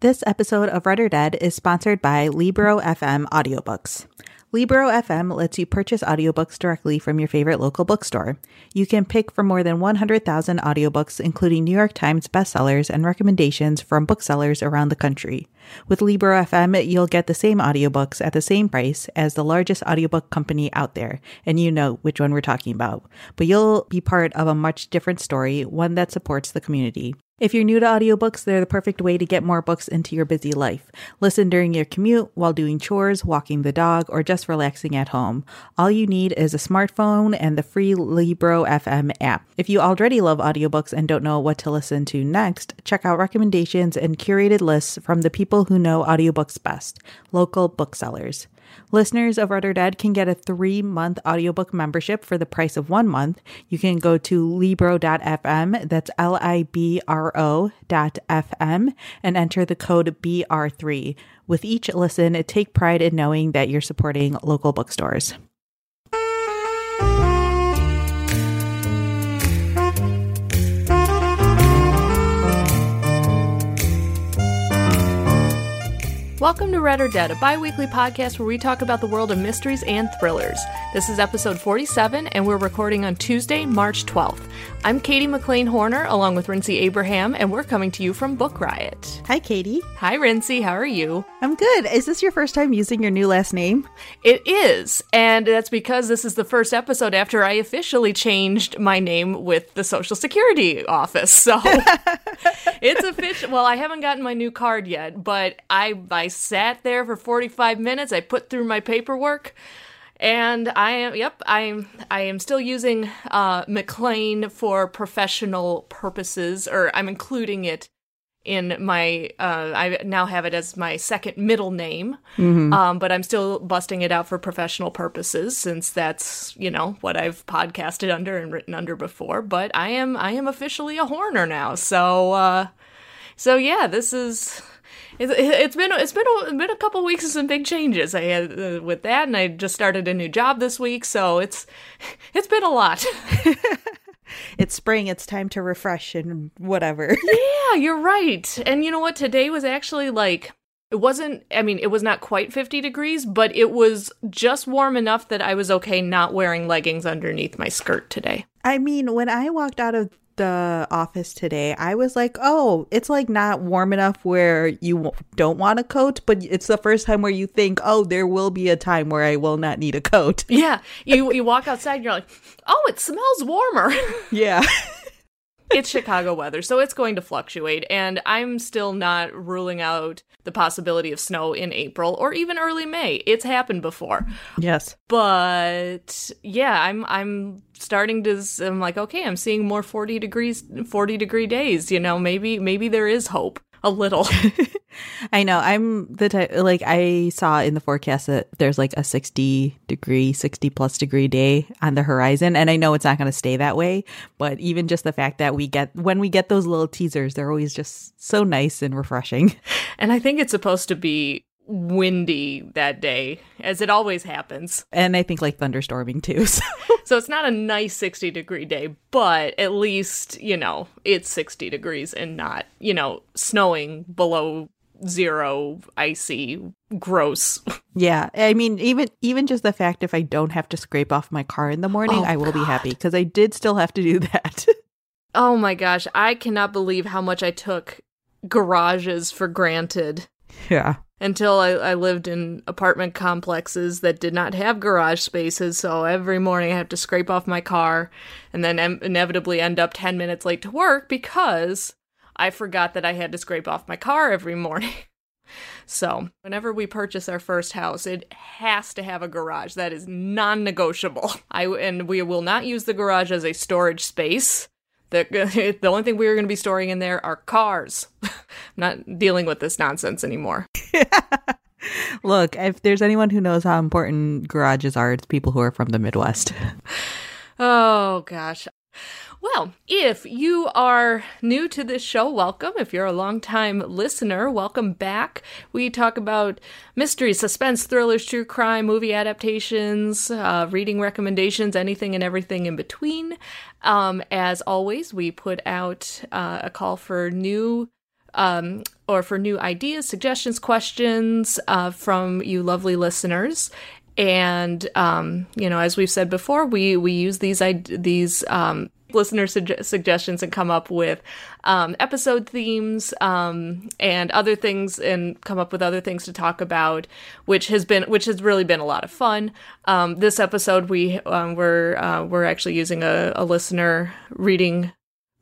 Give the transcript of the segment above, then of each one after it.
This episode of Read or Dead is sponsored by Libro FM Audiobooks. Libro FM lets you purchase audiobooks directly from your favorite local bookstore. You can pick from more than 100,000 audiobooks, including New York Times bestsellers and recommendations from booksellers around the country. With Libro FM, you'll get the same audiobooks at the same price as the largest audiobook company out there, and you know which one we're talking about. But you'll be part of a much different story, one that supports the community. If you're new to audiobooks, they're the perfect way to get more books into your busy life. Listen during your commute, while doing chores, walking the dog, or just relaxing at home. All you need is a smartphone and the free Libro FM app. If you already love audiobooks and don't know what to listen to next, check out recommendations and curated lists from the people who know audiobooks best, local booksellers. Listeners of Read or Dead can get a three month audiobook membership for the price of one month. You can go to Libro.fm, that's L I B R O dot FM, and enter the code BR3. With each listen, take pride in knowing that you're supporting local bookstores. Welcome to Read or Dead, a bi weekly podcast where we talk about the world of mysteries and thrillers. This is episode 47, and we're recording on Tuesday, March 12th. I'm Katie McLean Horner, along with Rincey Abraham, and we're coming to you from Book Riot. Hi, Katie. Hi, Rincey. How are you? I'm good. Is this your first time using your new last name? It is, and that's because this is the first episode after I officially changed my name with the Social Security office. So it's official. Well, I haven't gotten my new card yet, but I I sat there for 45 minutes. I put through my paperwork. And I am, yep, I am, I am still using uh, McLean for professional purposes, or I'm including it in my, uh, I now have it as my second middle name, Mm-hmm. um, but I'm still busting it out for professional purposes since that's, you know, what I've podcasted under and written under before. But I am, I am officially a Horner now. So, uh, so yeah, this is it's, it's been it's been a, been a couple weeks of some big changes. I had uh, with that, and I just started a new job this week, so it's it's been a lot. It's spring. It's time to refresh and whatever. yeah, you're right. And you know what? Today was actually like it wasn't. I mean, it was not quite 50 degrees, but it was just warm enough that I was okay not wearing leggings underneath my skirt today. I mean, when I walked out of the office today, I was like, oh, it's like not warm enough where you don't want a coat, but it's the first time where you think, oh, there will be a time where I will not need a coat. Yeah, you you walk outside, and you're like, oh, it smells warmer. Yeah. it's Chicago weather, so it's going to fluctuate, and I'm still not ruling out the possibility of snow in April or even early May. It's happened before. yes. But yeah, I'm I'm starting to I'm like, okay, I'm seeing more 40 degrees 40 degree days, you know, maybe maybe there is hope a little. I know. I'm the type, like, I saw in the forecast that there's like a 60 degree, 60 plus degree day on the horizon. And I know it's not going to stay that way. But even just the fact that we get, when we get those little teasers, they're always just so nice and refreshing. and I think it's supposed to be windy that day, as it always happens. And I think like thunderstorming too. So. So it's not a nice 60 degree day, but at least, you know, it's 60 degrees and not, you know, snowing below zero, icy, gross. Yeah, I mean, even even just the fact if I don't have to scrape off my car in the morning, Oh, I will be happy because I did still have to do that. Oh my gosh, I cannot believe how much I took garages for granted yeah, until I, I lived in apartment complexes that did not have garage spaces. So every morning I have to scrape off my car and then em- inevitably end up 10 minutes late to work because I forgot that I had to scrape off my car every morning. So, whenever we purchase our first house, it has to have a garage. That is non-negotiable. I and we will not use the garage as a storage space. The, the only thing we are going to be storing in there are cars. I'm not dealing with this nonsense anymore. look, if there's anyone who knows how important garages are, it's people who are from the Midwest. Oh gosh. Well, if you are new to this show, welcome. If you're a longtime listener, welcome back. We talk about mystery, suspense, thrillers, true crime, movie adaptations, uh, reading recommendations, anything and everything in between. Um, as always, we put out uh, a call for new um, or for new ideas, suggestions, questions uh, from you lovely listeners. And um, you know, as we've said before, we we use these these um, listener suggestions and come up with um, episode themes um, and other things and come up with other things to talk about which has been which has really been a lot of fun um, this episode we um, we're uh, we're actually using a, a listener reading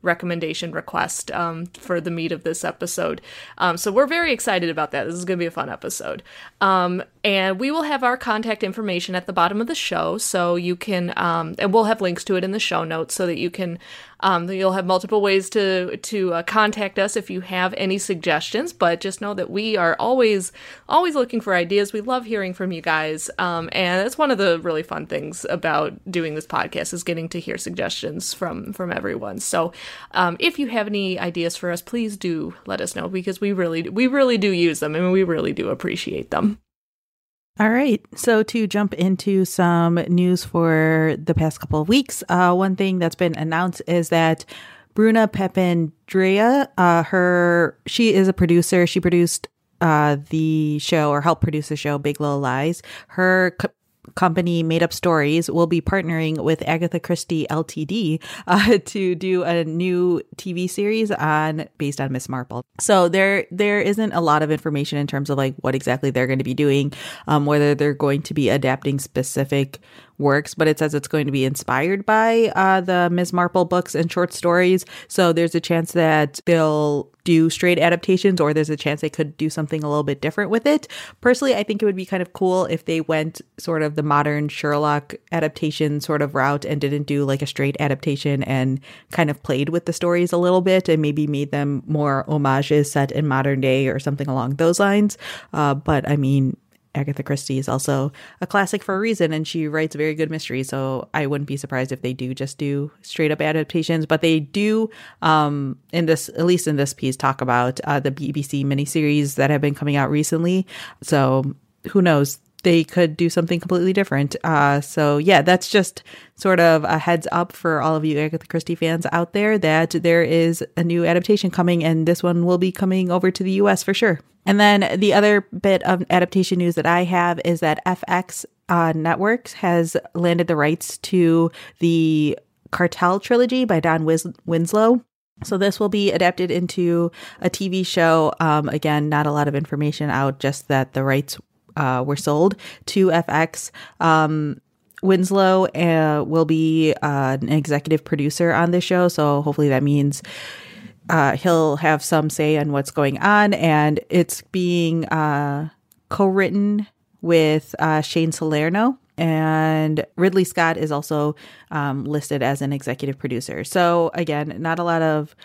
recommendation request um, for the meat of this episode. Um, so we're very excited about that. This is going to be a fun episode. Um, and we will have our contact information at the bottom of the show. So you can, um, and we'll have links to it in the show notes so that you can um, you'll have multiple ways to to uh, contact us if you have any suggestions. But just know that we are always always looking for ideas. We love hearing from you guys, um, and it's one of the really fun things about doing this podcast is getting to hear suggestions from from everyone. So um, if you have any ideas for us, please do let us know because we really we really do use them and we really do appreciate them. All right. So to jump into some news for the past couple of weeks, uh, one thing that's been announced is that Bruna Papandrea, uh, her she is a producer. She produced uh, the show or helped produce the show Big Little Lies. Her company Made Up Stories will be partnering with Agatha Christie Ltd. Uh, to do a new TV series on based on Miss Marple. So there there isn't a lot of information in terms of like what exactly they're going to be doing, um, whether they're going to be adapting specific works, but it says it's going to be inspired by uh, the Ms. Marple books and short stories. So there's a chance that they'll do straight adaptations, or there's a chance they could do something a little bit different with it. Personally, I think it would be kind of cool if they went sort of the modern Sherlock adaptation sort of route and didn't do like a straight adaptation and kind of played with the stories a little bit and maybe made them more homages set in modern day or something along those lines. Uh, but I mean, Agatha Christie is also a classic for a reason, and she writes very good mysteries. So I wouldn't be surprised if they do just do straight up adaptations. But they do, um, in this at least in this piece, talk about uh, the BBC miniseries that have been coming out recently. So who knows? They could do something completely different. Uh, so yeah, that's just sort of a heads up for all of you Agatha Christie fans out there that there is a new adaptation coming, and this one will be coming over to the US for sure. And then the other bit of adaptation news that I have is that FX uh, Networks has landed the rights to the Cartel trilogy by Don Winslow. So this will be adapted into a TV show. Um, again, not a lot of information out, just that the rights uh, were sold to FX. Um, Winslow uh, will be uh, an executive producer on this show, so hopefully that means uh, he'll have some say on what's going on, and it's being uh, co-written with uh, Shane Salerno. And Ridley Scott is also um, listed as an executive producer. So, again, not a lot of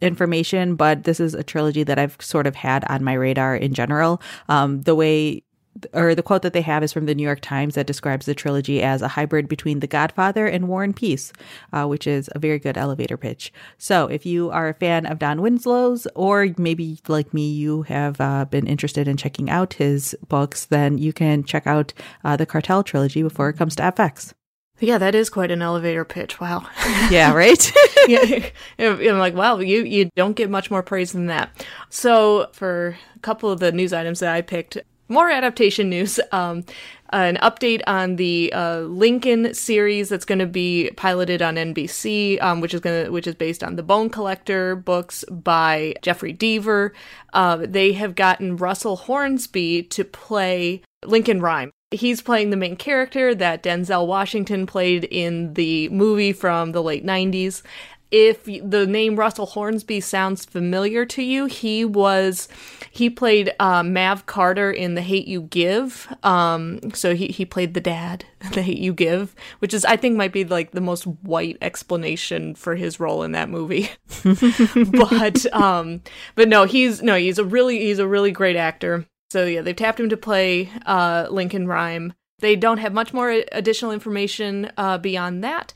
information, but this is a trilogy that I've sort of had on my radar in general. Um, the way or the quote that they have is from the New York Times that describes the trilogy as a hybrid between The Godfather and War and Peace, uh, which is a very good elevator pitch. So, if you are a fan of Don Winslow's, or maybe like me, you have uh, been interested in checking out his books, then you can check out uh, the Cartel trilogy before it comes to FX. Yeah, that is quite an elevator pitch. Wow. Yeah, right? yeah, I'm like, wow, you, you don't get much more praise than that. So, for a couple of the news items that I picked, more adaptation news. Um, an update on the uh, Lincoln series that's going to be piloted on NBC, um, which is going to which is based on the Bone Collector books by Jeffrey Deaver. Uh, they have gotten Russell Hornsby to play Lincoln Rhyme. He's playing the main character that Denzel Washington played in the movie from the late 90s if the name Russell Hornsby sounds familiar to you, he was he played uh, Mav Carter in The Hate You Give. Um, so he he played the dad, The Hate You Give, which is I think might be like the most white explanation for his role in that movie. but um, but no, he's no, he's a really he's a really great actor. So yeah, they've tapped him to play uh, Lincoln Rhyme. They don't have much more additional information uh, beyond that,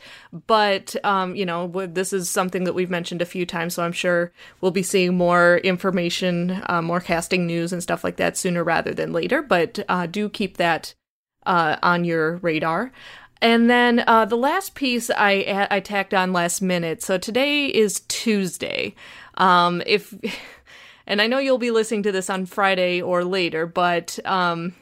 but um, you know this is something that we've mentioned a few times, so I'm sure we'll be seeing more information, uh, more casting news and stuff like that sooner rather than later. But uh, do keep that uh, on your radar. And then uh, the last piece I I tacked on last minute. So today is Tuesday. Um, if and I know you'll be listening to this on Friday or later, but um,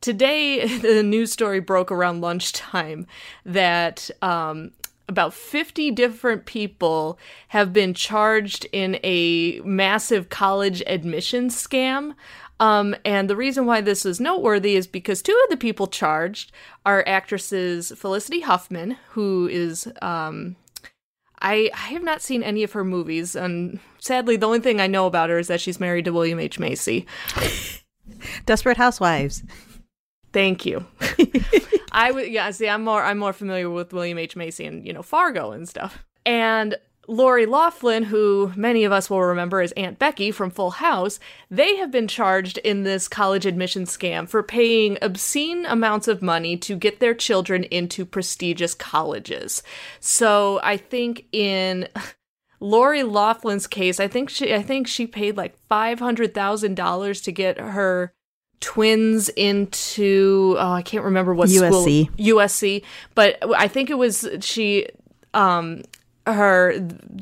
today the news story broke around lunchtime that um, about 50 different people have been charged in a massive college admissions scam. Um, and the reason why this is noteworthy is because two of the people charged are actresses Felicity Huffman, who is um, I, I have not seen any of her movies, and sadly, the only thing I know about her is that she's married to William H Macy. Desperate Housewives. Thank you. I would yeah. See, I'm more I'm more familiar with William H Macy and you know Fargo and stuff. And Lori Loughlin, who many of us will remember as Aunt Becky from Full House, they have been charged in this college admission scam for paying obscene amounts of money to get their children into prestigious colleges. So I think in Lori Loughlin's case, I think she I think she paid like five hundred thousand dollars to get her twins into oh I can't remember what USC. school USC, but I think it was she um her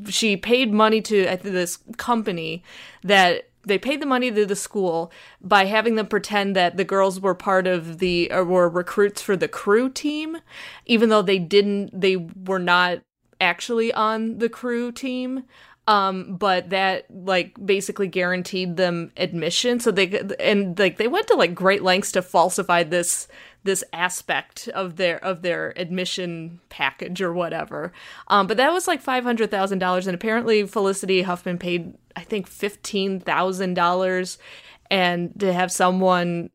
she paid money to this company that they paid the money to the school by having them pretend that the girls were part of the or were recruits for the crew team even though they didn't they were not actually on the crew team um but that like basically guaranteed them admission. So they and like they went to like great lengths to falsify this this aspect of their of their admission package or whatever. Um, but that was like five hundred thousand dollars, and apparently Felicity Huffman paid I think fifteen thousand dollars, and to have someone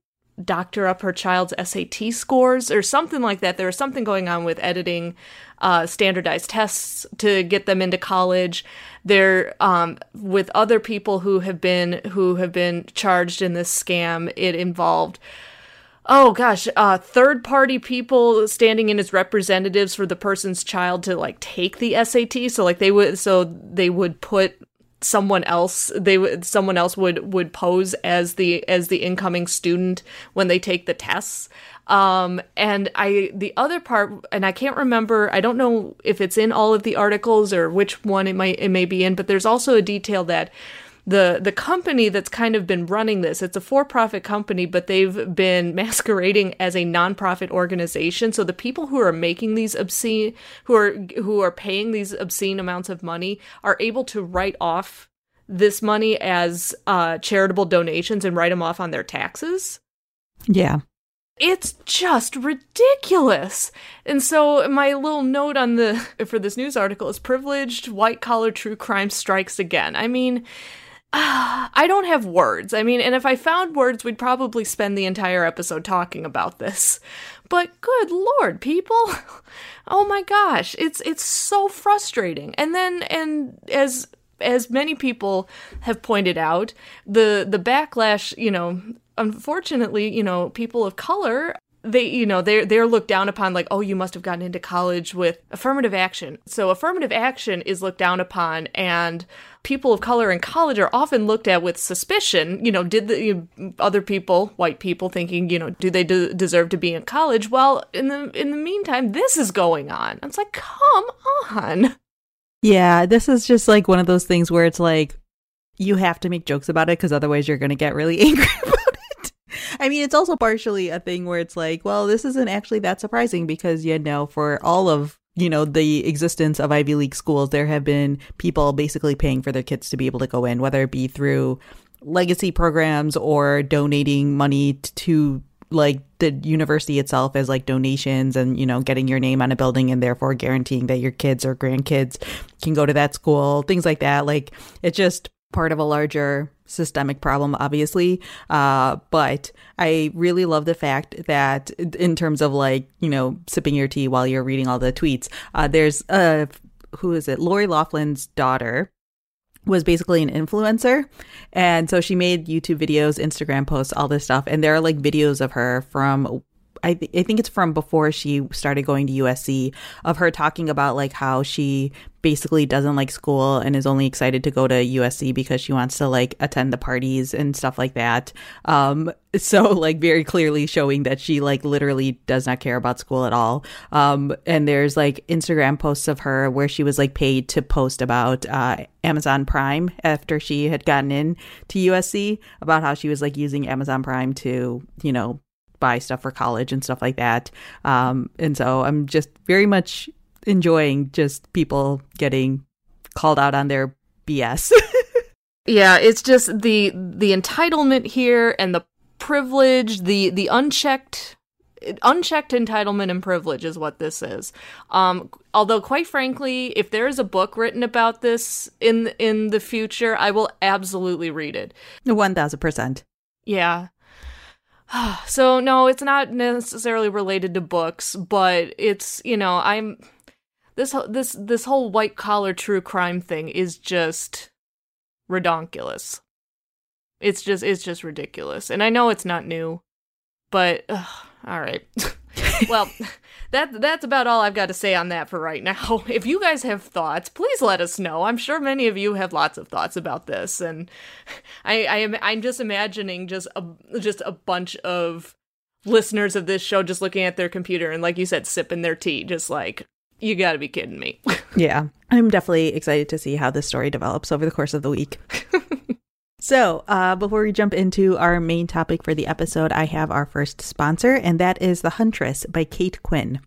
doctor up her child's SAT scores or something like that. There was something going on with editing uh, standardized tests to get them into college. There, um, with other people who have been who have been charged in this scam, it involved oh gosh, uh, third party people standing in as representatives for the person's child to like take the SAT. So like they would, so they would put someone else they would someone else would would pose as the as the incoming student when they take the tests. Um and i the other part and i can't remember i don't know if it's in all of the articles or which one it might it may be in but there's also a detail that the the company that's kind of been running this it's a for-profit company but they've been masquerading as a nonprofit organization so the people who are making these obscene who are who are paying these obscene amounts of money are able to write off this money as uh, charitable donations and write them off on their taxes yeah it's just ridiculous. And so my little note on the for this news article is privileged white collar true crime strikes again. I mean, I don't have words. I mean, and if I found words, we'd probably spend the entire episode talking about this. But good lord, people. Oh my gosh, it's it's so frustrating. And then and as as many people have pointed out, the the backlash, you know, unfortunately, you know, people of color they you know they're they're looked down upon like oh you must have gotten into college with affirmative action so affirmative action is looked down upon and people of color in college are often looked at with suspicion. You know, did the you know, other people, white people, thinking, you know, do they de- deserve to be in college? Well, in the in the meantime, this is going on. It's like, come on. Yeah, this is just like one of those things where it's like you have to make jokes about it because otherwise you're going to get really angry. I mean, it's also partially a thing where it's like, well, this isn't actually that surprising because you know, for all of you know the existence of Ivy League schools, there have been people basically paying for their kids to be able to go in, whether it be through legacy programs or donating money to like the university itself as like donations and you know getting your name on a building and therefore guaranteeing that your kids or grandkids can go to that school things like that. Like it's just part of a larger systemic problem, obviously. Uh, but I really love the fact that, in terms of like, you know, sipping your tea while you're reading all the tweets, uh, there's, uh, who is it? Lori Loughlin's daughter was basically an influencer. And so she made YouTube videos, Instagram posts, all this stuff. And there are like videos of her from I, th- I think it's from before she started going to USC of her talking about like how she basically doesn't like school and is only excited to go to USC because she wants to like attend the parties and stuff like that. Um, so like very clearly showing that she like literally does not care about school at all. Um, and there's like Instagram posts of her where she was like paid to post about uh, Amazon Prime after she had gotten in to USC about how she was like using Amazon Prime to, you know, buy stuff for college and stuff like that. Um, and so I'm just very much enjoying just people getting called out on their BS. yeah, it's just the the entitlement here and the privilege, the the unchecked unchecked entitlement and privilege is what this is. Um, although, quite frankly, if there is a book written about this in in the future, I will absolutely read it. One thousand percent. Yeah. So no, it's not necessarily related to books, but it's you know I'm this this this whole white collar true crime thing is just redonkulous. It's just it's just ridiculous, and I know it's not new, but ugh, all right. well, that that's about all I've got to say on that for right now. If you guys have thoughts, please let us know. I'm sure many of you have lots of thoughts about this, and I, I am I'm just imagining just a just a bunch of listeners of this show just looking at their computer and, like you said, sipping their tea, just like you got to be kidding me. yeah, I'm definitely excited to see how this story develops over the course of the week. So, uh, before we jump into our main topic for the episode, I have our first sponsor, and that is The Huntress by Kate Quinn.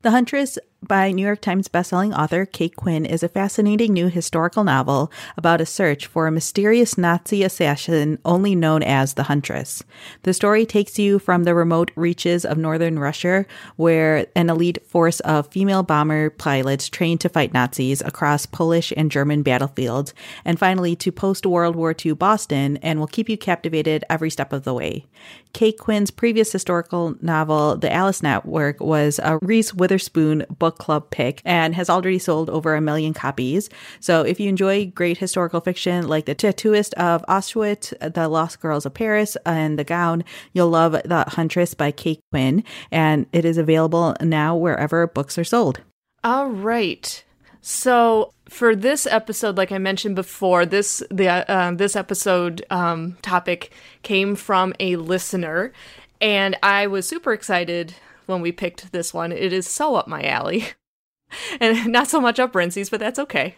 The Huntress by New York Times bestselling author Kate Quinn is a fascinating new historical novel about a search for a mysterious Nazi assassin only known as the Huntress. The story takes you from the remote reaches of northern Russia, where an elite force of female bomber pilots trained to fight Nazis across Polish and German battlefields, and finally to post World War II Boston, and will keep you captivated every step of the way. Kate Quinn's previous historical novel, The Alice Network, was a Reese Witherspoon book club pick and has already sold over a million copies. So if you enjoy great historical fiction like The Tattooist of Auschwitz, The Lost Girls of Paris, and The Gown, you'll love The Huntress by Kate Quinn. And it is available now wherever books are sold. All right. So for this episode, like I mentioned before, this the uh, this episode um, topic came from a listener, and I was super excited when we picked this one. It is so up my alley, and not so much up Rincey's, but that's okay.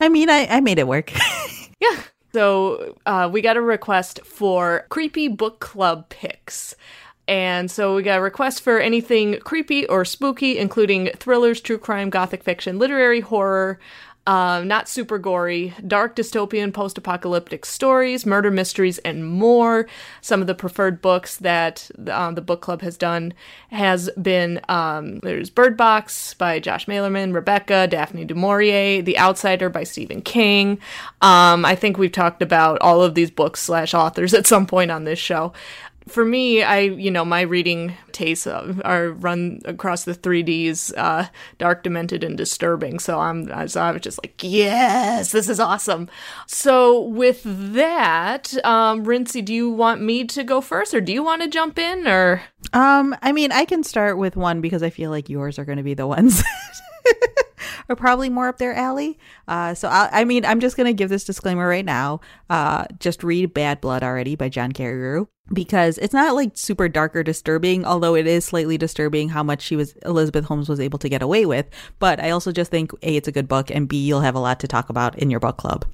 I mean, I, I made it work. yeah. So uh, we got a request for creepy book club picks. And so we got a request for anything creepy or spooky, including thrillers, true crime, gothic fiction, literary horror, um, not super gory, dark dystopian post apocalyptic stories, murder mysteries, and more. Some of the preferred books that um, the book club has done has been um, there's Bird Box by Josh Malerman, Rebecca, Daphne du Maurier, The Outsider by Stephen King. Um, I think we've talked about all of these books slash authors at some point on this show for me, I you know my reading tastes are run across the three Ds: uh, dark, demented, and disturbing. So I'm so I was just like, yes, this is awesome. So with that, um, Rincey, do you want me to go first, or do you want to jump in, or? Um, I mean, I can start with one because I feel like yours are going to be the ones. are probably more up their alley. Uh, so I, I, mean, I'm just gonna give this disclaimer right now. Uh, just read Bad Blood already by John Carreyrou because it's not like super dark or disturbing, although it is slightly disturbing how much she was Elizabeth Holmes was able to get away with. But I also just think a it's a good book, and b you'll have a lot to talk about in your book club.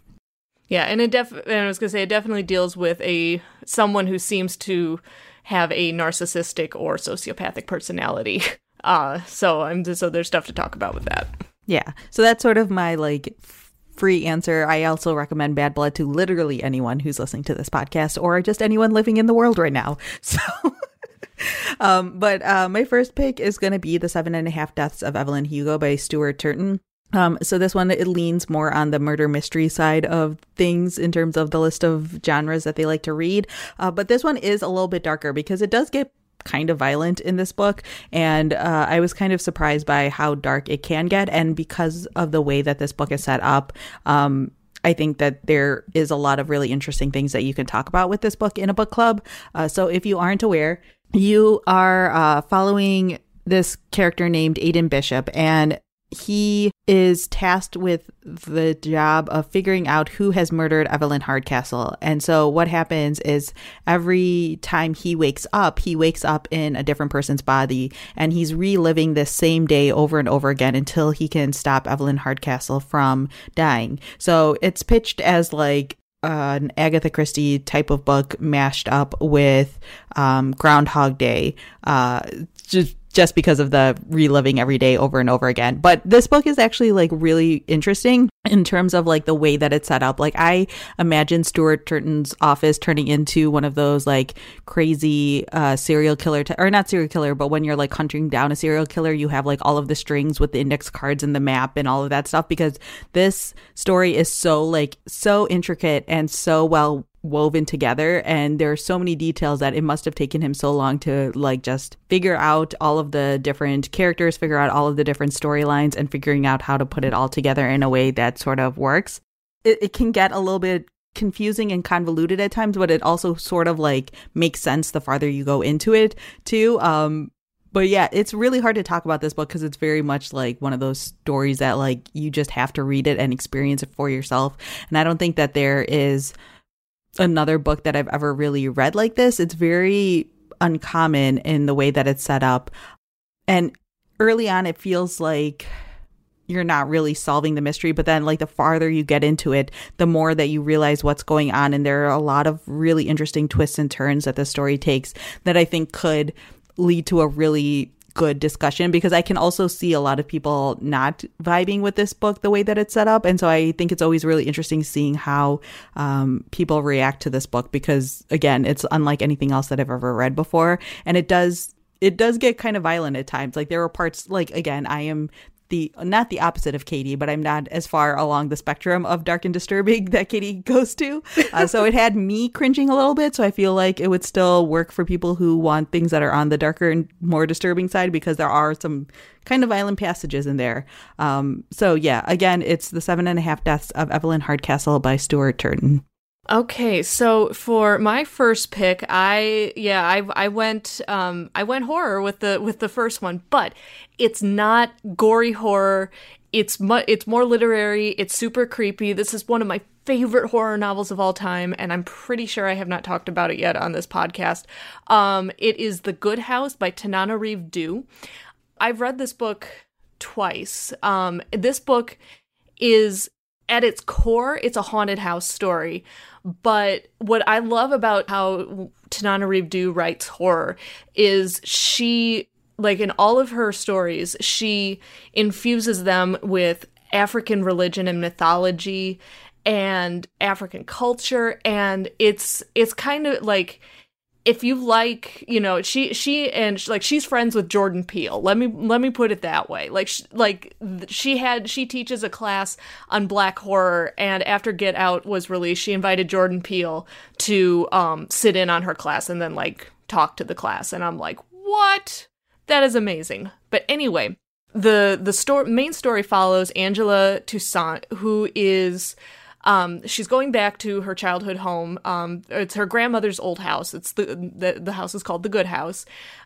Yeah, and it def and I was gonna say it definitely deals with a someone who seems to have a narcissistic or sociopathic personality. Uh, so I'm so there's stuff to talk about with that. Yeah. So that's sort of my like free answer. I also recommend Bad Blood to literally anyone who's listening to this podcast or just anyone living in the world right now. So. um, but uh, my first pick is going to be The Seven and a Half Deaths of Evelyn Hugo by Stuart Turton. Um, so this one it leans more on the murder mystery side of things in terms of the list of genres that they like to read. Uh, but this one is a little bit darker because it does get kind of violent in this book. And uh, i was kind of surprised by how dark it can get. And because of the way that this book is set up um, I think that there is a lot of really interesting things that you can talk about with this book in a book club. Uh, so if you aren't aware, you are uh, following this character named Aiden Bishop, and he is tasked with the job of figuring out who has murdered Evelyn Hardcastle. And so what happens is every time he wakes up, he wakes up in a different person's body and he's reliving this same day over and over again until he can stop Evelyn Hardcastle from dying. So it's pitched as like an Agatha Christie type of book mashed up with um, Groundhog Day. Uh, just just because of the reliving every day over and over again. But this book is actually like really interesting in terms of like the way that it's set up. Like I imagine Stuart Turton's office turning into one of those like crazy uh, serial killer t- or not serial killer, but when you're like hunting down a serial killer, you have like all of the strings with the index cards and the map and all of that stuff because this story is so like so intricate and so well woven together. And there are so many details that it must have taken him so long to like just figure out all of the different characters figure out all of the different storylines and figuring out how to put it all together in a way that sort of works. It, it can get a little bit confusing and convoluted at times but it also sort of like makes sense the farther you go into it too. Um but yeah, it's really hard to talk about this book because it's very much like one of those stories that like you just have to read it and experience it for yourself. And I don't think that there is another book that I've ever really read like this. It's very uncommon in the way that it's set up. And early on, it feels like you're not really solving the mystery, but then, like, the farther you get into it, the more that you realize what's going on. And there are a lot of really interesting twists and turns that the story takes that I think could lead to a really good discussion because I can also see a lot of people not vibing with this book the way that it's set up. And so I think it's always really interesting seeing how um, people react to this book because, again, it's unlike anything else that I've ever read before. And it does it does get kind of violent at times. Like there were parts like again, I am the not the opposite of Katie, but I'm not as far along the spectrum of dark and disturbing that Katie goes to. Uh, so it had me cringing a little bit. So I feel like it would still work for people who want things that are on the darker and more disturbing side because there are some kind of violent passages in there. Um, so yeah, again, it's the seven and a half deaths of Evelyn Hardcastle by Stuart Turton. Okay, so for my first pick, I yeah, I I went um I went horror with the with the first one, but it's not gory horror. It's mu- it's more literary. It's super creepy. This is one of my favorite horror novels of all time, and I'm pretty sure I have not talked about it yet on this podcast. Um, it is The Good House by Tananarive Due. I've read this book twice. Um, this book is at its core, it's a haunted house story. But what I love about how Tananarive Due writes horror is she, like in all of her stories, she infuses them with African religion and mythology and African culture and it's it's kind of like if you like, you know, she she and like she's friends with Jordan Peele. Let me let me put it that way. Like sh- like she had she teaches a class on black horror and after Get Out was released, she invited Jordan Peele to um sit in on her class and then like talk to the class and I'm like, "What? That is amazing." But anyway, the the story main story follows Angela Toussaint who is um, she's going back to her childhood home. Um, it's her grandmother's old house. It's the, the the house is called the Good House.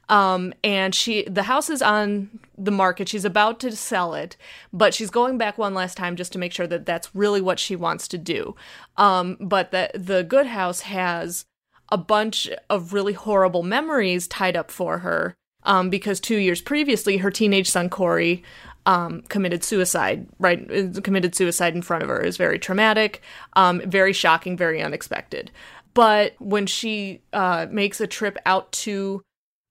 Um, and she the house is on the market. She's about to sell it, but she's going back one last time just to make sure that that's really what she wants to do. Um, but the the Good House has a bunch of really horrible memories tied up for her um, because two years previously, her teenage son Corey um, committed suicide, right? Committed suicide in front of her is very traumatic, um, very shocking, very unexpected. But when she uh, makes a trip out to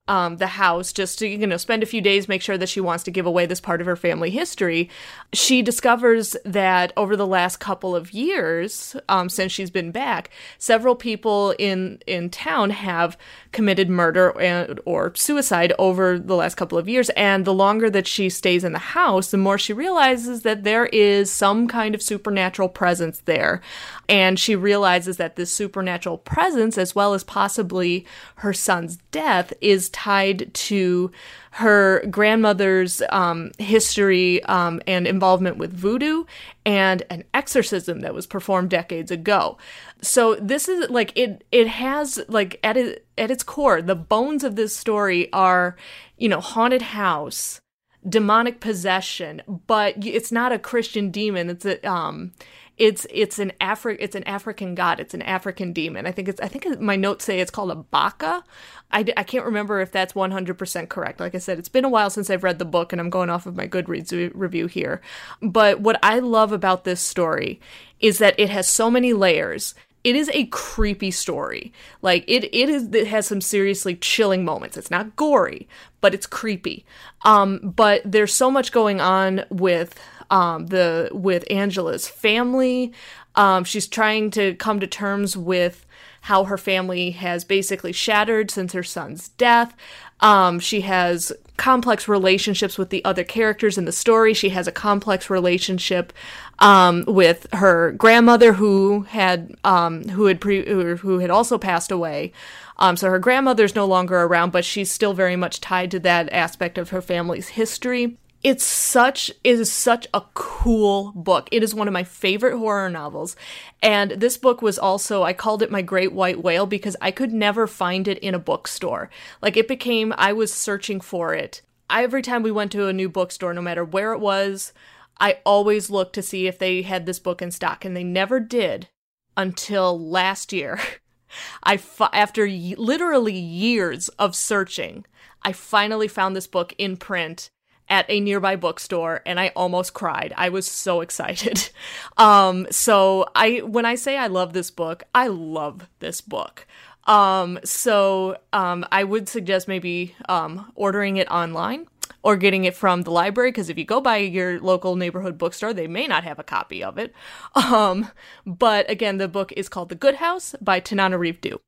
um, the house just to you know spend a few days make sure that she wants to give away this part of her family history. She discovers that over the last couple of years um, since she's been back several people in in town have committed murder and, or suicide over the last couple of years. And the longer that she stays in the house the more she realizes that there is some kind of supernatural presence there. And she realizes that this supernatural presence as well as possibly her son's death is tied to her grandmother's um, history um, and involvement with voodoo and an exorcism that was performed decades ago. So this is like it. It has like at it, at its core, the bones of this story are, you know, haunted house, demonic possession, but it's not a Christian demon. It's a um it's it's an Afri- it's an African god. It's an African demon. I think it's I think my notes say it's called a baka. I, I can't remember if that's 100% correct. Like I said, it's been a while since I've read the book and I'm going off of my Goodreads re- review here. But what I love about this story is that it has so many layers it is a creepy story. Like it it is it has some seriously chilling moments. It's not gory, but it's creepy. Um but there's so much going on with um the with Angela's family. Um she's trying to come to terms with how her family has basically shattered since her son's death. Um, she has complex relationships with the other characters in the story. She has a complex relationship um, with her grandmother, who had um, who had pre- who had also passed away. Um, so her grandmother's no longer around, but she's still very much tied to that aspect of her family's history it's such it is such a cool book. It is one of my favorite horror novels. And this book was also I called it my great white whale because I could never find it in a bookstore. Like it became I was searching for it. Every time we went to a new bookstore no matter where it was, I always looked to see if they had this book in stock and they never did until last year. I after y- literally years of searching, I finally found this book in print at a nearby bookstore and I almost cried. I was so excited. Um, so I when I say I love this book, I love this book. Um, so um, I would suggest maybe um, ordering it online or getting it from the library because if you go by your local neighborhood bookstore, they may not have a copy of it. Um, but again, the book is called The Good House by Tananarive Due.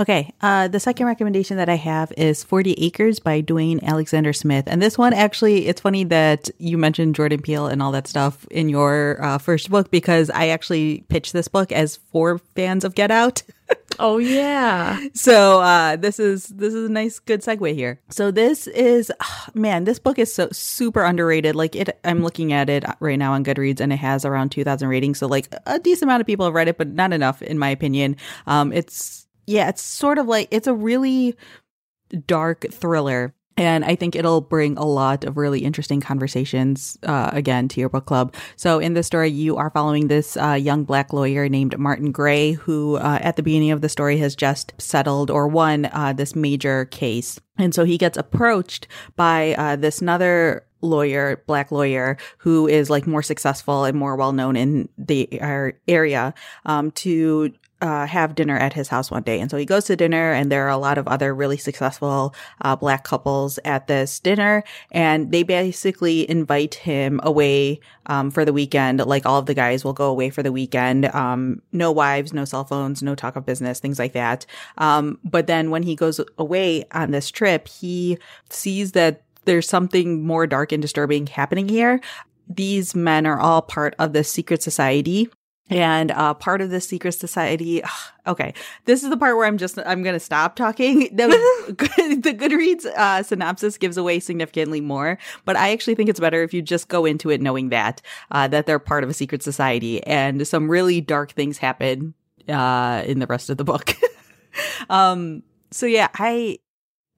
Okay, uh, the second recommendation that I have is 40 Acres by Dwayne Alexander Smith. And this one, actually, it's funny that you mentioned Jordan Peele and all that stuff in your uh, first book because I actually pitched this book as for fans of Get Out. oh yeah. So uh, this is this is a nice good segue here. So this is oh, man, this book is so super underrated. Like it, I'm looking at it right now on Goodreads, and it has around 2,000 ratings. So like a decent amount of people have read it, but not enough in my opinion. Um, it's yeah, it's sort of like it's a really dark thriller. And I think it'll bring a lot of really interesting conversations uh, again to your book club. So, in this story, you are following this uh, young black lawyer named Martin Gray, who uh, at the beginning of the story has just settled or won uh, this major case. And so he gets approached by uh, this another lawyer, black lawyer, who is like more successful and more well known in the area um, to uh, have dinner at his house one day. And so he goes to dinner and there are a lot of other really successful uh, black couples at this dinner. And they basically invite him away um, for the weekend. Like all of the guys will go away for the weekend. Um, no wives, no cell phones, no talk of business, things like that. Um, but then when he goes away on this trip, he sees that there's something more dark and disturbing happening here these men are all part of this secret society and uh, part of the secret society okay. This is the part where i'm just i'm gonna stop talking. The, the goodreads uh, synopsis gives away significantly more but i actually think it's better if you just go into it knowing that uh, that they're part of a secret society and some really dark things happen uh, in the rest of the book. Um so yeah I,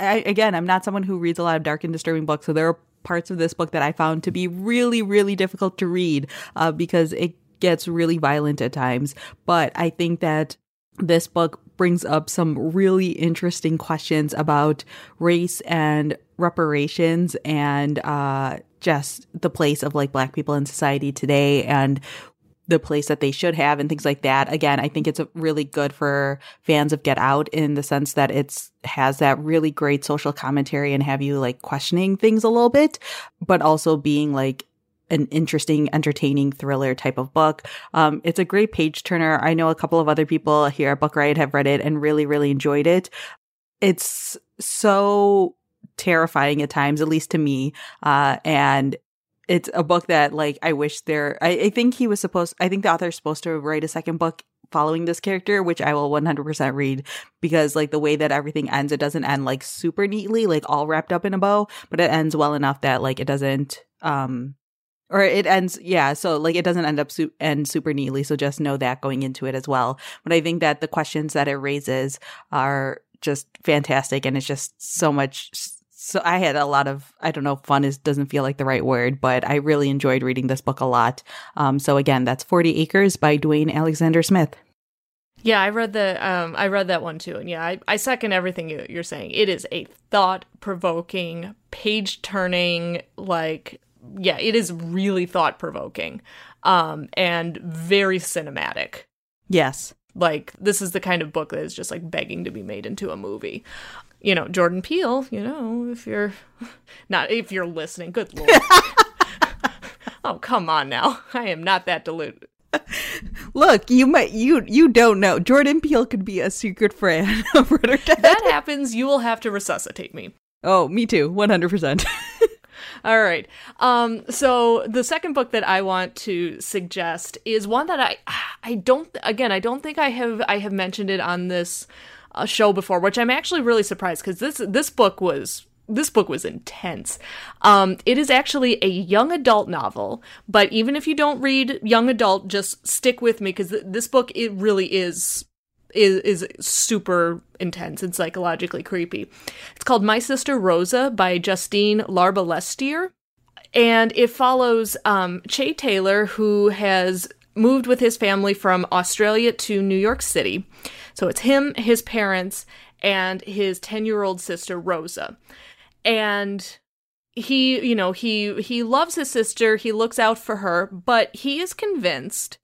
I again i'm not someone who reads a lot of dark and disturbing books so there are parts of this book that i found to be really really difficult to read uh, because it gets really violent at times. But I think that this book brings up some really interesting questions about race and reparations and uh, just the place of like black people in society today and the place that they should have and things like that. Again, I think it's really good for fans of Get Out in the sense that it's has that really great social commentary and have you like questioning things a little bit, but also being like an interesting, entertaining thriller type of book. Um, it's a great page turner. I know a couple of other people here at Book Riot have read it and really, really enjoyed it. It's so terrifying at times, at least to me. Uh, and it's a book that like I wish there I, I think he was supposed I think the author is supposed to write a second book following this character, which I will 100% read because like the way that everything ends, it doesn't end like super neatly, like all wrapped up in a bow, but it ends well enough that like it doesn't, um, or it ends, yeah. So like it doesn't end up su- end super neatly. So just know that going into it as well. But I think that the questions that it raises are just fantastic, and it's just so much so I had a lot of I don't know fun is doesn't feel like the right word, but I really enjoyed reading this book a lot. Um, so again, that's Forty Acres by Dwayne Alexander Smith. Yeah, I read the um, I read that one too, and yeah, I, I second everything you're saying. It is a thought provoking, page turning, like yeah, it is really thought provoking, um, and very cinematic. Yes. Like this is the kind of book that is just like begging to be made into a movie you know, Jordan Peele, you know, if you're not if you're listening, good lord. oh, come on now. I am not that deluded. Look, you might you you don't know. Jordan Peele could be a secret friend of Red. That happens, you will have to resuscitate me. Oh, me too. 100%. All right. Um, so the second book that I want to suggest is one that I I don't again I don't think I have I have mentioned it on this a show before, which I'm actually really surprised because this this book was this book was intense. Um, it is actually a young adult novel, but even if you don't read young adult, just stick with me because th- this book it really is is is super intense and psychologically creepy. It's called My Sister Rosa by Justine Larbalestier, and it follows um, Che Taylor, who has moved with his family from Australia to New York City. So it's him, his parents, and his 10 year old sister, Rosa. And he, you know, he he loves his sister, he looks out for her, but he is convinced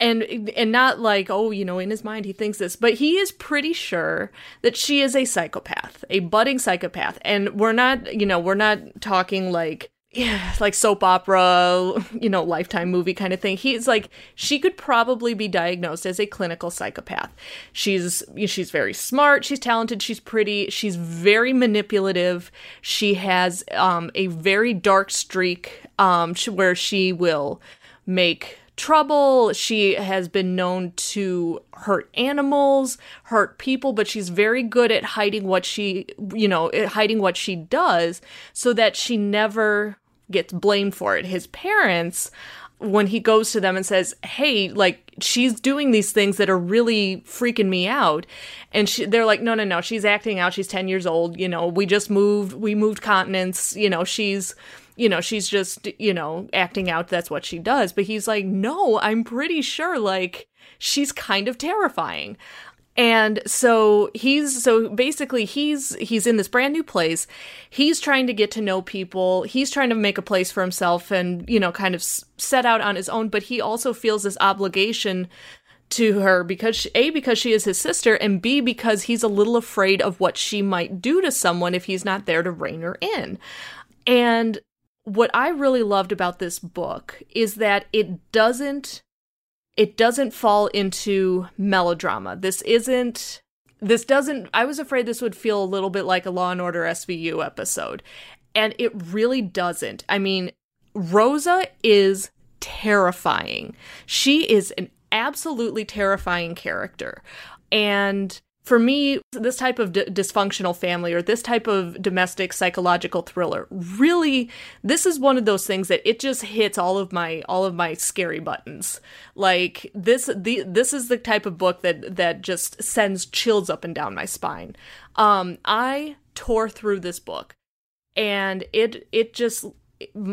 and and not like oh you know in his mind he thinks this but he is pretty sure that she is a psychopath a budding psychopath and we're not you know we're not talking like yeah, like soap opera, you know, lifetime movie kind of thing. He's like she could probably be diagnosed as a clinical psychopath. She's she's very smart, she's talented, she's pretty, she's very manipulative. She has um, a very dark streak um, where she will make trouble. She has been known to hurt animals, hurt people, but she's very good at hiding what she, you know, hiding what she does so that she never gets blamed for it. His parents, when he goes to them and says, "Hey, like she's doing these things that are really freaking me out," and she, they're like, "No, no, no, she's acting out. She's ten years old. You know, we just moved. We moved continents. You know, she's." You know, she's just, you know, acting out. That's what she does. But he's like, no, I'm pretty sure, like, she's kind of terrifying and so he's so basically he's he's in this brand new place he's trying to get to know people he's trying to make a place for himself and you know kind of set out on his own but he also feels this obligation to her because she, a because she is his sister and b because he's a little afraid of what she might do to someone if he's not there to rein her in and what i really loved about this book is that it doesn't it doesn't fall into melodrama. This isn't this doesn't I was afraid this would feel a little bit like a Law and Order SVU episode. And it really doesn't. I mean, Rosa is terrifying. She is an absolutely terrifying character. And for me, this type of d- dysfunctional family or this type of domestic psychological thriller really this is one of those things that it just hits all of my all of my scary buttons. Like this the this is the type of book that that just sends chills up and down my spine. Um I tore through this book and it it just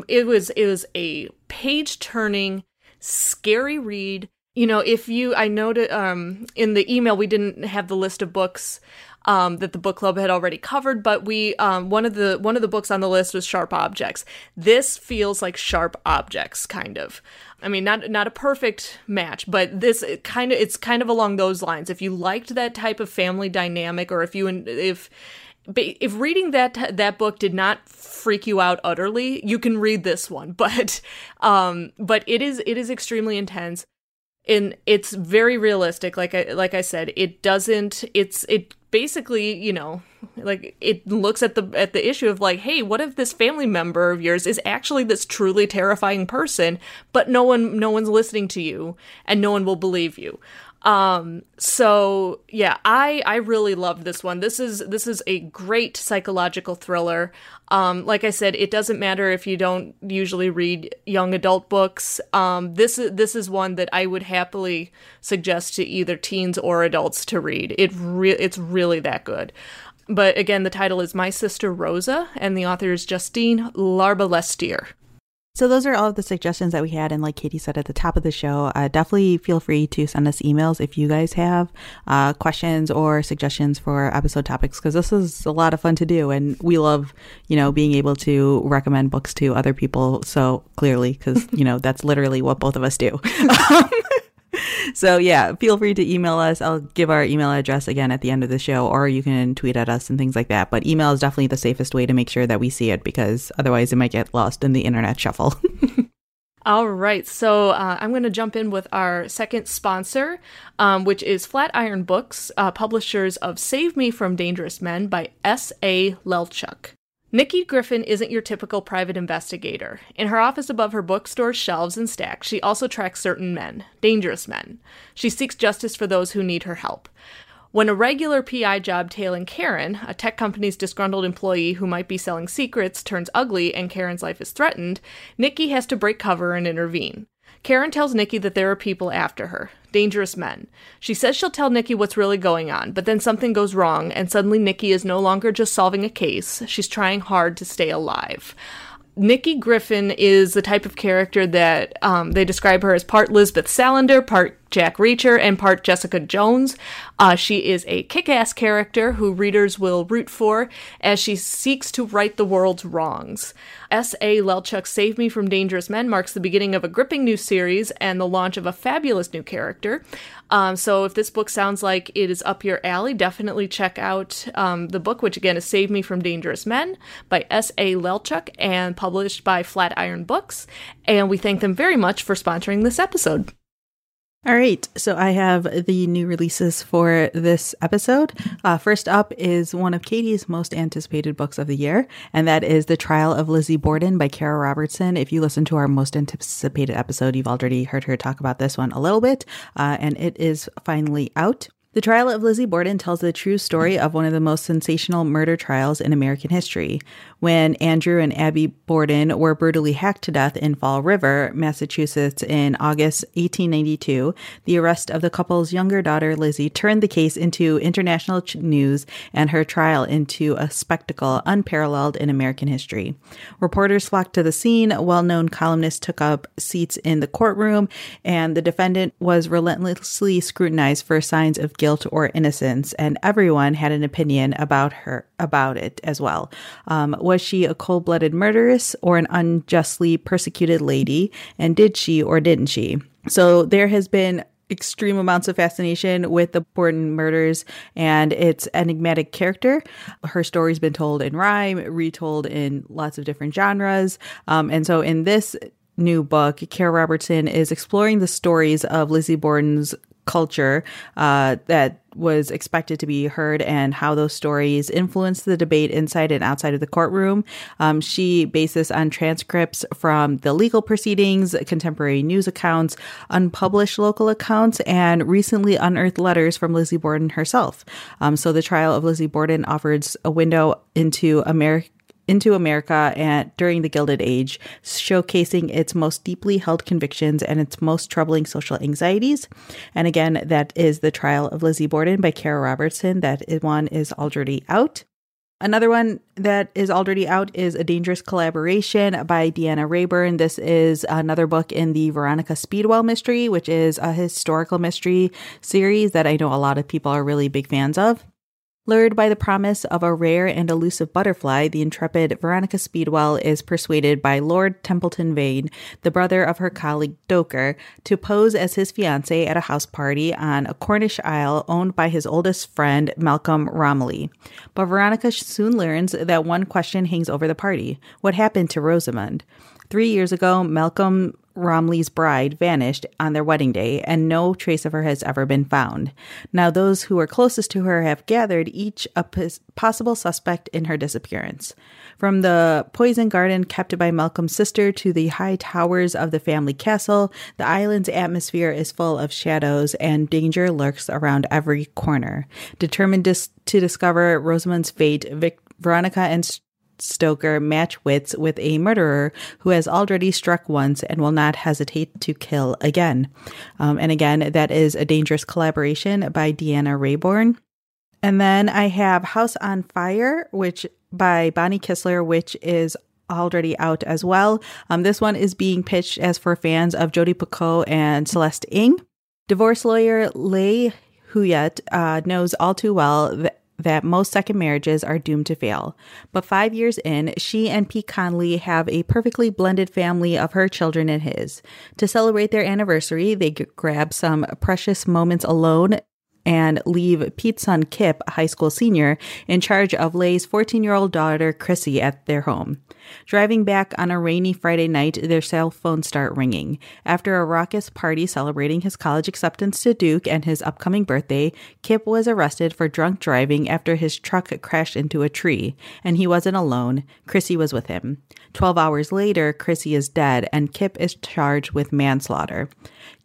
it was it was a page turning scary read you know, if you, I noted um, in the email we didn't have the list of books um, that the book club had already covered, but we um, one of the one of the books on the list was Sharp Objects. This feels like Sharp Objects, kind of. I mean, not not a perfect match, but this kind of it's kind of along those lines. If you liked that type of family dynamic, or if you if if reading that that book did not freak you out utterly, you can read this one. But um, but it is it is extremely intense and it's very realistic like i like i said it doesn't it's it basically you know like it looks at the at the issue of like hey what if this family member of yours is actually this truly terrifying person but no one no one's listening to you and no one will believe you Um, so yeah, I I really loved this one. This is this is a great psychological thriller. Um, like I said, it doesn't matter if you don't usually read young adult books. Um, this is this is one that I would happily suggest to either teens or adults to read. It re- it's really that good. But again, the title is My Sister Rosa, and the author is Justine Larbalestier. So those are all of the suggestions that we had, and like Katie said at the top of the show, uh, definitely feel free to send us emails if you guys have uh, questions or suggestions for episode topics because this is a lot of fun to do, and we love you know being able to recommend books to other people so clearly because you know that's literally what both of us do. so yeah, feel free to email us. I'll give our email address again at the end of the show, or you can tweet at us and things like that. But email is definitely the safest way to make sure that we see it because otherwise it might get lost in the internet shuffle. All right, so uh, I'm going to jump in with our second sponsor, um, which is Flatiron Books, uh, publishers of Save Me from Dangerous Men by S.A. Lelchuk. Nikki Griffin isn't your typical private investigator. In her office above her bookstore's shelves and stacks, she also tracks certain men, dangerous men. She seeks justice for those who need her help. When a regular PI job tailing Karen, a tech company's disgruntled employee who might be selling secrets, turns ugly and Karen's life is threatened, Nikki has to break cover and intervene. Karen tells Nikki that there are people after her, dangerous men. She says she'll tell Nikki what's really going on, but then something goes wrong, and suddenly Nikki is no longer just solving a case, she's trying hard to stay alive. Nikki Griffin is the type of character that um, they describe her as part Lisbeth Salander, part Jack Reacher, and part Jessica Jones. Uh, she is a kick ass character who readers will root for as she seeks to right the world's wrongs. S.A. Lelchuk's Save Me from Dangerous Men marks the beginning of a gripping new series and the launch of a fabulous new character. Um, so if this book sounds like it is up your alley, definitely check out um, the book, which again is Save Me from Dangerous Men by S.A. Lelchuk and published by Flatiron Books. And we thank them very much for sponsoring this episode. All right, so I have the new releases for this episode. Uh, first up is one of Katie's most anticipated books of the year, and that is The Trial of Lizzie Borden by Cara Robertson. If you listen to our most anticipated episode, you've already heard her talk about this one a little bit, uh, and it is finally out. The trial of Lizzie Borden tells the true story of one of the most sensational murder trials in American history. When Andrew and Abby Borden were brutally hacked to death in Fall River, Massachusetts in August 1892, the arrest of the couple's younger daughter, Lizzie, turned the case into international news and her trial into a spectacle unparalleled in American history. Reporters flocked to the scene, well known columnists took up seats in the courtroom, and the defendant was relentlessly scrutinized for signs of guilt or innocence, and everyone had an opinion about her about it as well. Um, was she a cold-blooded murderess or an unjustly persecuted lady, and did she or didn't she? So there has been extreme amounts of fascination with the Borden murders and its enigmatic character. Her story's been told in rhyme, retold in lots of different genres. Um, and so in this new book, Cara Robertson is exploring the stories of Lizzie Borden's culture uh, that was expected to be heard and how those stories influenced the debate inside and outside of the courtroom. Um, she based this on transcripts from the legal proceedings, contemporary news accounts, unpublished local accounts, and recently unearthed letters from Lizzie Borden herself. Um, so the trial of Lizzie Borden offers a window into America into America and during the Gilded Age, showcasing its most deeply held convictions and its most troubling social anxieties. And again, that is The Trial of Lizzie Borden by Cara Robertson. That one is already out. Another one that is already out is A Dangerous Collaboration by Deanna Raybourn. This is another book in the Veronica Speedwell mystery, which is a historical mystery series that I know a lot of people are really big fans of. Lured by the promise of a rare and elusive butterfly, the intrepid Veronica Speedwell is persuaded by Lord Templeton Vane, the brother of her colleague Stoker, to pose as his fiancé at a house party on a Cornish isle owned by his oldest friend, Malcolm Romilly. But Veronica soon learns that one question hangs over the party what happened to Rosamund? Three years ago, Malcolm Romilly's bride vanished on their wedding day, and no trace of her has ever been found. Now, those who are closest to her have gathered each a possible suspect in her disappearance. From the poison garden kept by Malcolm's sister to the high towers of the family castle, the island's atmosphere is full of shadows and danger lurks around every corner. Determined dis- to discover Rosamund's fate, Vic- Veronica and Stoker match wits with a murderer who has already struck once and will not hesitate to kill again. Um, and again, that is a dangerous collaboration by Deanna Raybourn. And then I have House on Fire, which by Bonnie Kistler, which is already out as well. Um, this one is being pitched as for fans of Jodi Picoult and Celeste Ng. Divorce lawyer Leigh Huyett uh, knows all too well that most second marriages are doomed to fail. But five years in, she and Pete Conley have a perfectly blended family of her children and his. To celebrate their anniversary, they grab some precious moments alone and leave Pete's son Kip, a high school senior, in charge of Leigh's 14 year old daughter Chrissy at their home. Driving back on a rainy Friday night, their cell phones start ringing. After a raucous party celebrating his college acceptance to Duke and his upcoming birthday, Kip was arrested for drunk driving after his truck crashed into a tree. And he wasn't alone, Chrissy was with him. Twelve hours later, Chrissy is dead, and Kip is charged with manslaughter.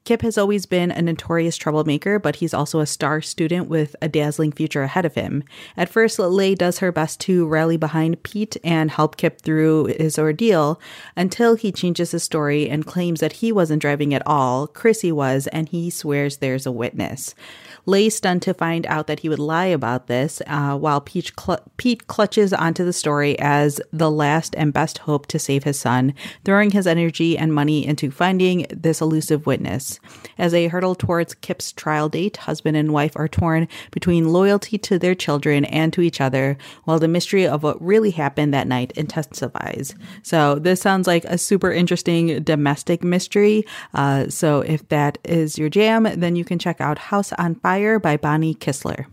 Kip has always been a notorious troublemaker, but he's also a star student with a dazzling future ahead of him. At first, Leigh does her best to rally behind Pete and help Kip through his ordeal until he changes his story and claims that he wasn't driving at all, Chrissy was, and he swears there's a witness. Leigh stunned to find out that he would lie about this, uh, while cl- Pete clutches onto the story as the last and best hope to save his son, throwing his energy and money into finding this elusive witness. As they hurtle towards Kip's trial date, husband and wife are torn between loyalty to their children and to each other, while the mystery of what really happened that night intensifies. So, this sounds like a super interesting domestic mystery. Uh, so, if that is your jam, then you can check out House on Fire Fire by Bonnie Kistler.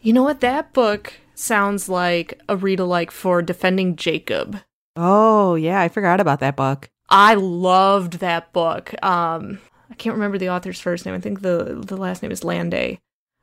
You know what? That book sounds like a read alike for Defending Jacob. Oh, yeah. I forgot about that book. I loved that book. Um, I can't remember the author's first name. I think the the last name is Landay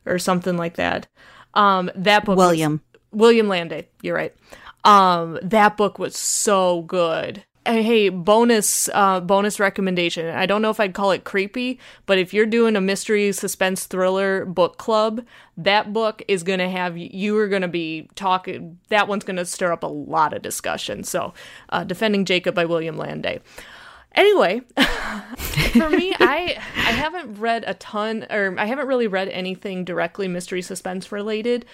or something like that. Um, that book William. Was, William Landay. You're right. Um, that book was so good hey bonus uh, bonus recommendation. I don't know if i'd call it creepy but if you're doing a mystery suspense thriller book club that book is going to have you are going to be talking that one's going to stir up a lot of discussion. So uh, defending jacob by william landay anyway for me i i haven't read a ton or i haven't really read anything directly mystery suspense related.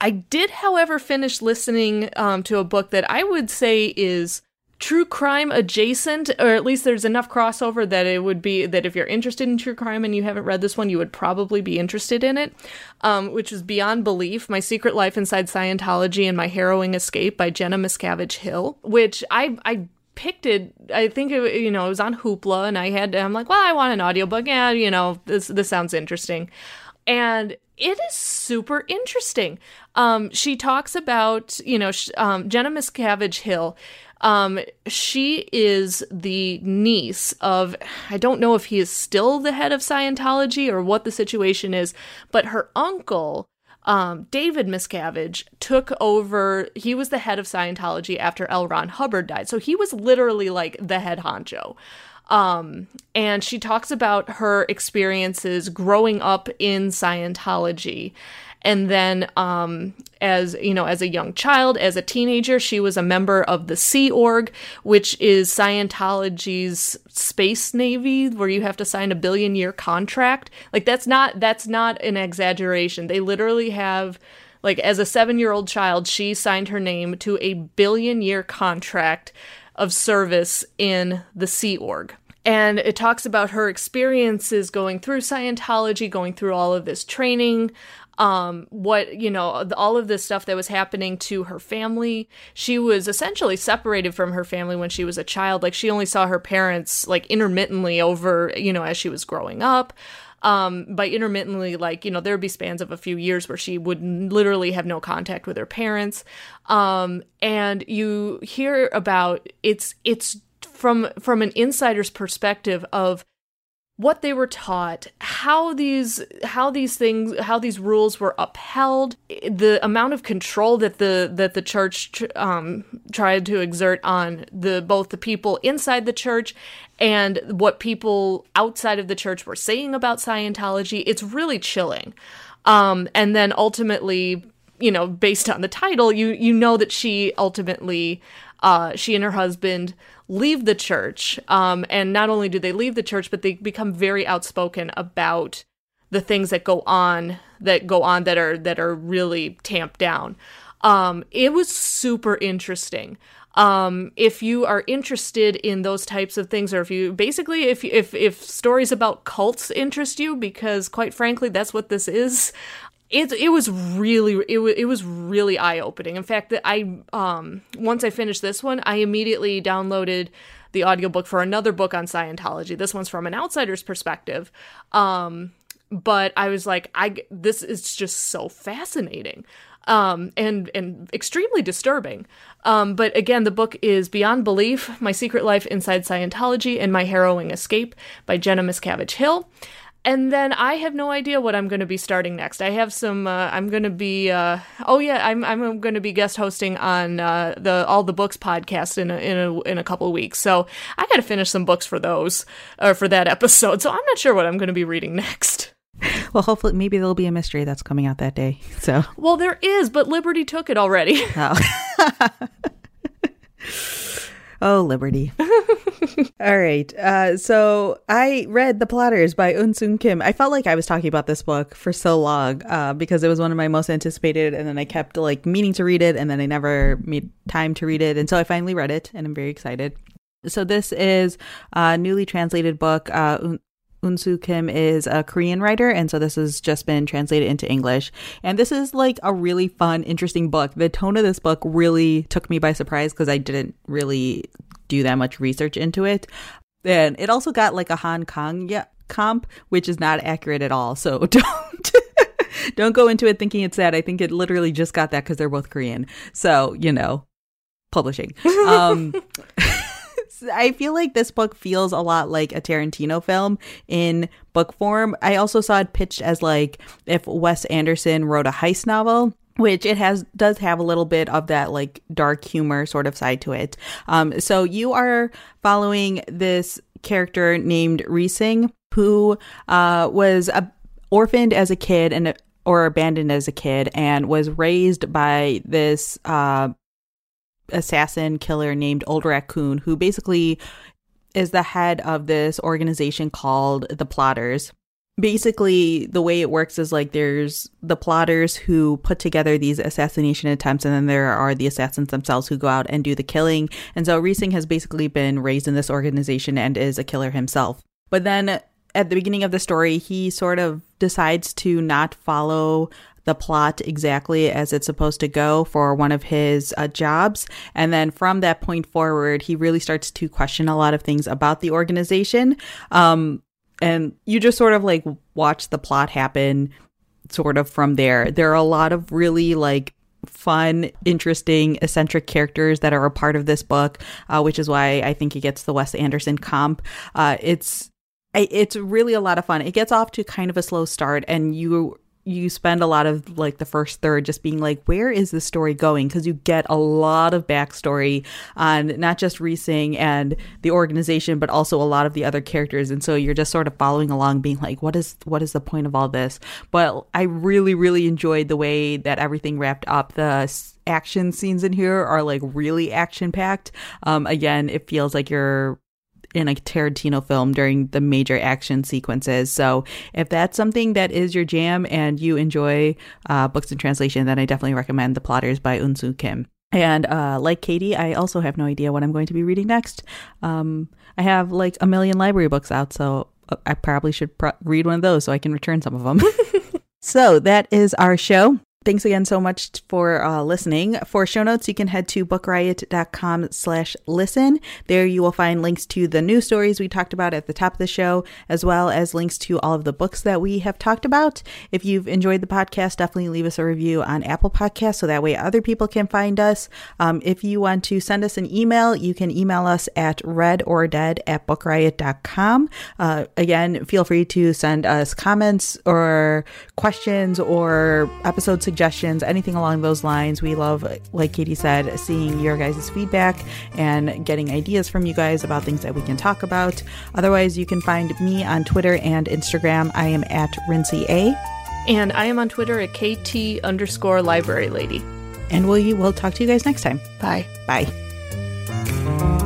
I did however finish listening um, to a book that i would say is true crime adjacent, or at least there's enough crossover that it would be that if you're interested in true crime and you haven't read this one, you would probably be interested in it, um, which is Beyond Belief My Secret Life Inside Scientology and My Harrowing Escape by Jenna Miscavige Hill, which I, I picked it i think it you know it was on hoopla and i had i'm like well i want an audiobook. Yeah you know this this sounds interesting. And it is super interesting. Um she talks about you know sh- um, jenna miscavige hill um, she is the niece of, I don't know if he is still the head of Scientology or what the situation is, but her uncle, um, David Miscavige, took over. He was the head of Scientology after L. Ron Hubbard died. So he was literally like the head honcho. Um, and she talks about her experiences growing up in Scientology and then, um, as you know, as a young child, as a teenager, she was a member of the Sea Org, which is Scientology's space navy, where you have to sign a billion year contract. Like that's not that's not an exaggeration. They literally have like as a seven year old child, she signed her name to a billion year contract of service in the Sea Org. And it talks about her experiences going through Scientology, going through all of this training, um what you know all of this stuff that was happening to her family. She was essentially separated from her family when she was a child. Like she only saw her parents like intermittently over you know as she was growing up. Um by intermittently like you know there would be spans of a few years where she would literally have no contact with her parents. Um and you hear about it's it's from from an insider's perspective of what they were taught, how these how these things how these rules were upheld, the amount of control that the that the church um, tried to exert on the both the people inside the church and what people outside of the church were saying about Scientology. It's really chilling. Um, and then ultimately, you know, based on the title, you you know that she ultimately uh, she and her husband leave the church. Um, and not only do they leave the church, but they become very outspoken about the things that go on that go on that are that are really tamped down. Um, it was super interesting. Um, if you are interested in those types of things, or if you basically if if if stories about cults interest you, because quite frankly, that's what this is it it was really it was it was really eye opening. In fact, that I um once I finished this one, I immediately downloaded the audiobook for another book on Scientology. This one's from an outsider's perspective. Um but I was like I this is just so fascinating. Um, and and extremely disturbing. Um, but again, the book is Beyond Belief: My Secret Life Inside Scientology and My Harrowing Escape by Jenna Miscavige Hill and then I have no idea what I'm going to be starting next. I have some. Uh, I'm going to be. Uh, oh yeah, I'm. I'm going to be guest hosting on uh, the All the Books podcast in a, in a in a couple of weeks. So I got to finish some books for those or for that episode. So I'm not sure what I'm going to be reading next. Well, hopefully, maybe there'll be a mystery that's coming out that day. So. Well, there is, but Liberty took it already. Oh. Oh, Liberty. All right. Uh, so I read The Plotters by Un-su Kim. I felt like I was talking about this book for so long uh, because it was one of my most anticipated, and then I kept like meaning to read it, and then I never made time to read it. And so I finally read it, and I'm very excited. So this is a newly translated book. Uh, Un-su Kim is a Korean writer, and so this has just been translated into English. And this is like a really fun, interesting book. The tone of this book really took me by surprise because I didn't really do that much research into it. And it also got like a Han Kang comp, which is not accurate at all. So don't don't go into it thinking it's that. I think it literally just got that because they're both Korean. So you know, publishing. Um, I feel like this book feels a lot like a Tarantino film in book form. I also saw it pitched as like if Wes Anderson wrote a heist novel which it has does have a little bit of that like dark humor sort of side to it. Um, so you are following this character named Reseng who uh, was uh, orphaned as a kid and or abandoned as a kid and was raised by this uh, assassin killer named Old Raccoon, who basically is the head of this organization called the Plotters. Basically, the way it works is like there's the plotters who put together these assassination attempts, and then there are the assassins themselves who go out and do the killing. And so Reseng has basically been raised in this organization and is a killer himself. But then at the beginning of the story, he sort of decides to not follow the plot exactly as it's supposed to go for one of his uh, jobs. And then from that point forward, he really starts to question a lot of things about the organization. Um, and you just sort of like watch the plot happen sort of from there. There are a lot of really like fun, interesting, eccentric characters that are a part of this book, uh, which is why I think it gets the Wes Anderson comp. Uh, it's it's really a lot of fun. It gets off to kind of a slow start, and you you spend a lot of like the first third just being like, where is the story going? Because you get a lot of backstory on not just Reseng and the organization, but also a lot of the other characters. And so you're just sort of following along, being like, what is what is the point of all this? But I really, really enjoyed the way that everything wrapped up. The action scenes in here are like really action packed. Um, again, it feels like you're in a Tarantino film during the major action sequences. So if that's something that is your jam and you enjoy uh, books in translation, then I definitely recommend The Plotters by Un-su Kim. And uh, like Katie, I also have no idea what I'm going to be reading next. Um, I have like a million library books out, so uh, I probably should pro- read one of those so I can return some of them. so that is our show. Thanks again so much for uh, listening. For show notes, you can head to bookriot.com slash listen. There you will find links to the news stories we talked about at the top of the show, as well as links to all of the books that we have talked about. If you've enjoyed the podcast, definitely leave us a review on Apple Podcasts so that way other people can find us. Um, if you want to send us an email, you can email us at readordead at bookriot.com. Uh, again, feel free to send us comments or questions or episode suggestions, anything along those lines. We love, like Katie said, seeing your guys' feedback and getting ideas from you guys about things that we can talk about. Otherwise, you can find me on Twitter and Instagram. I am at Rincey A. And I am on Twitter at KT underscore library lady. And we will talk to you guys next time. Bye. Bye.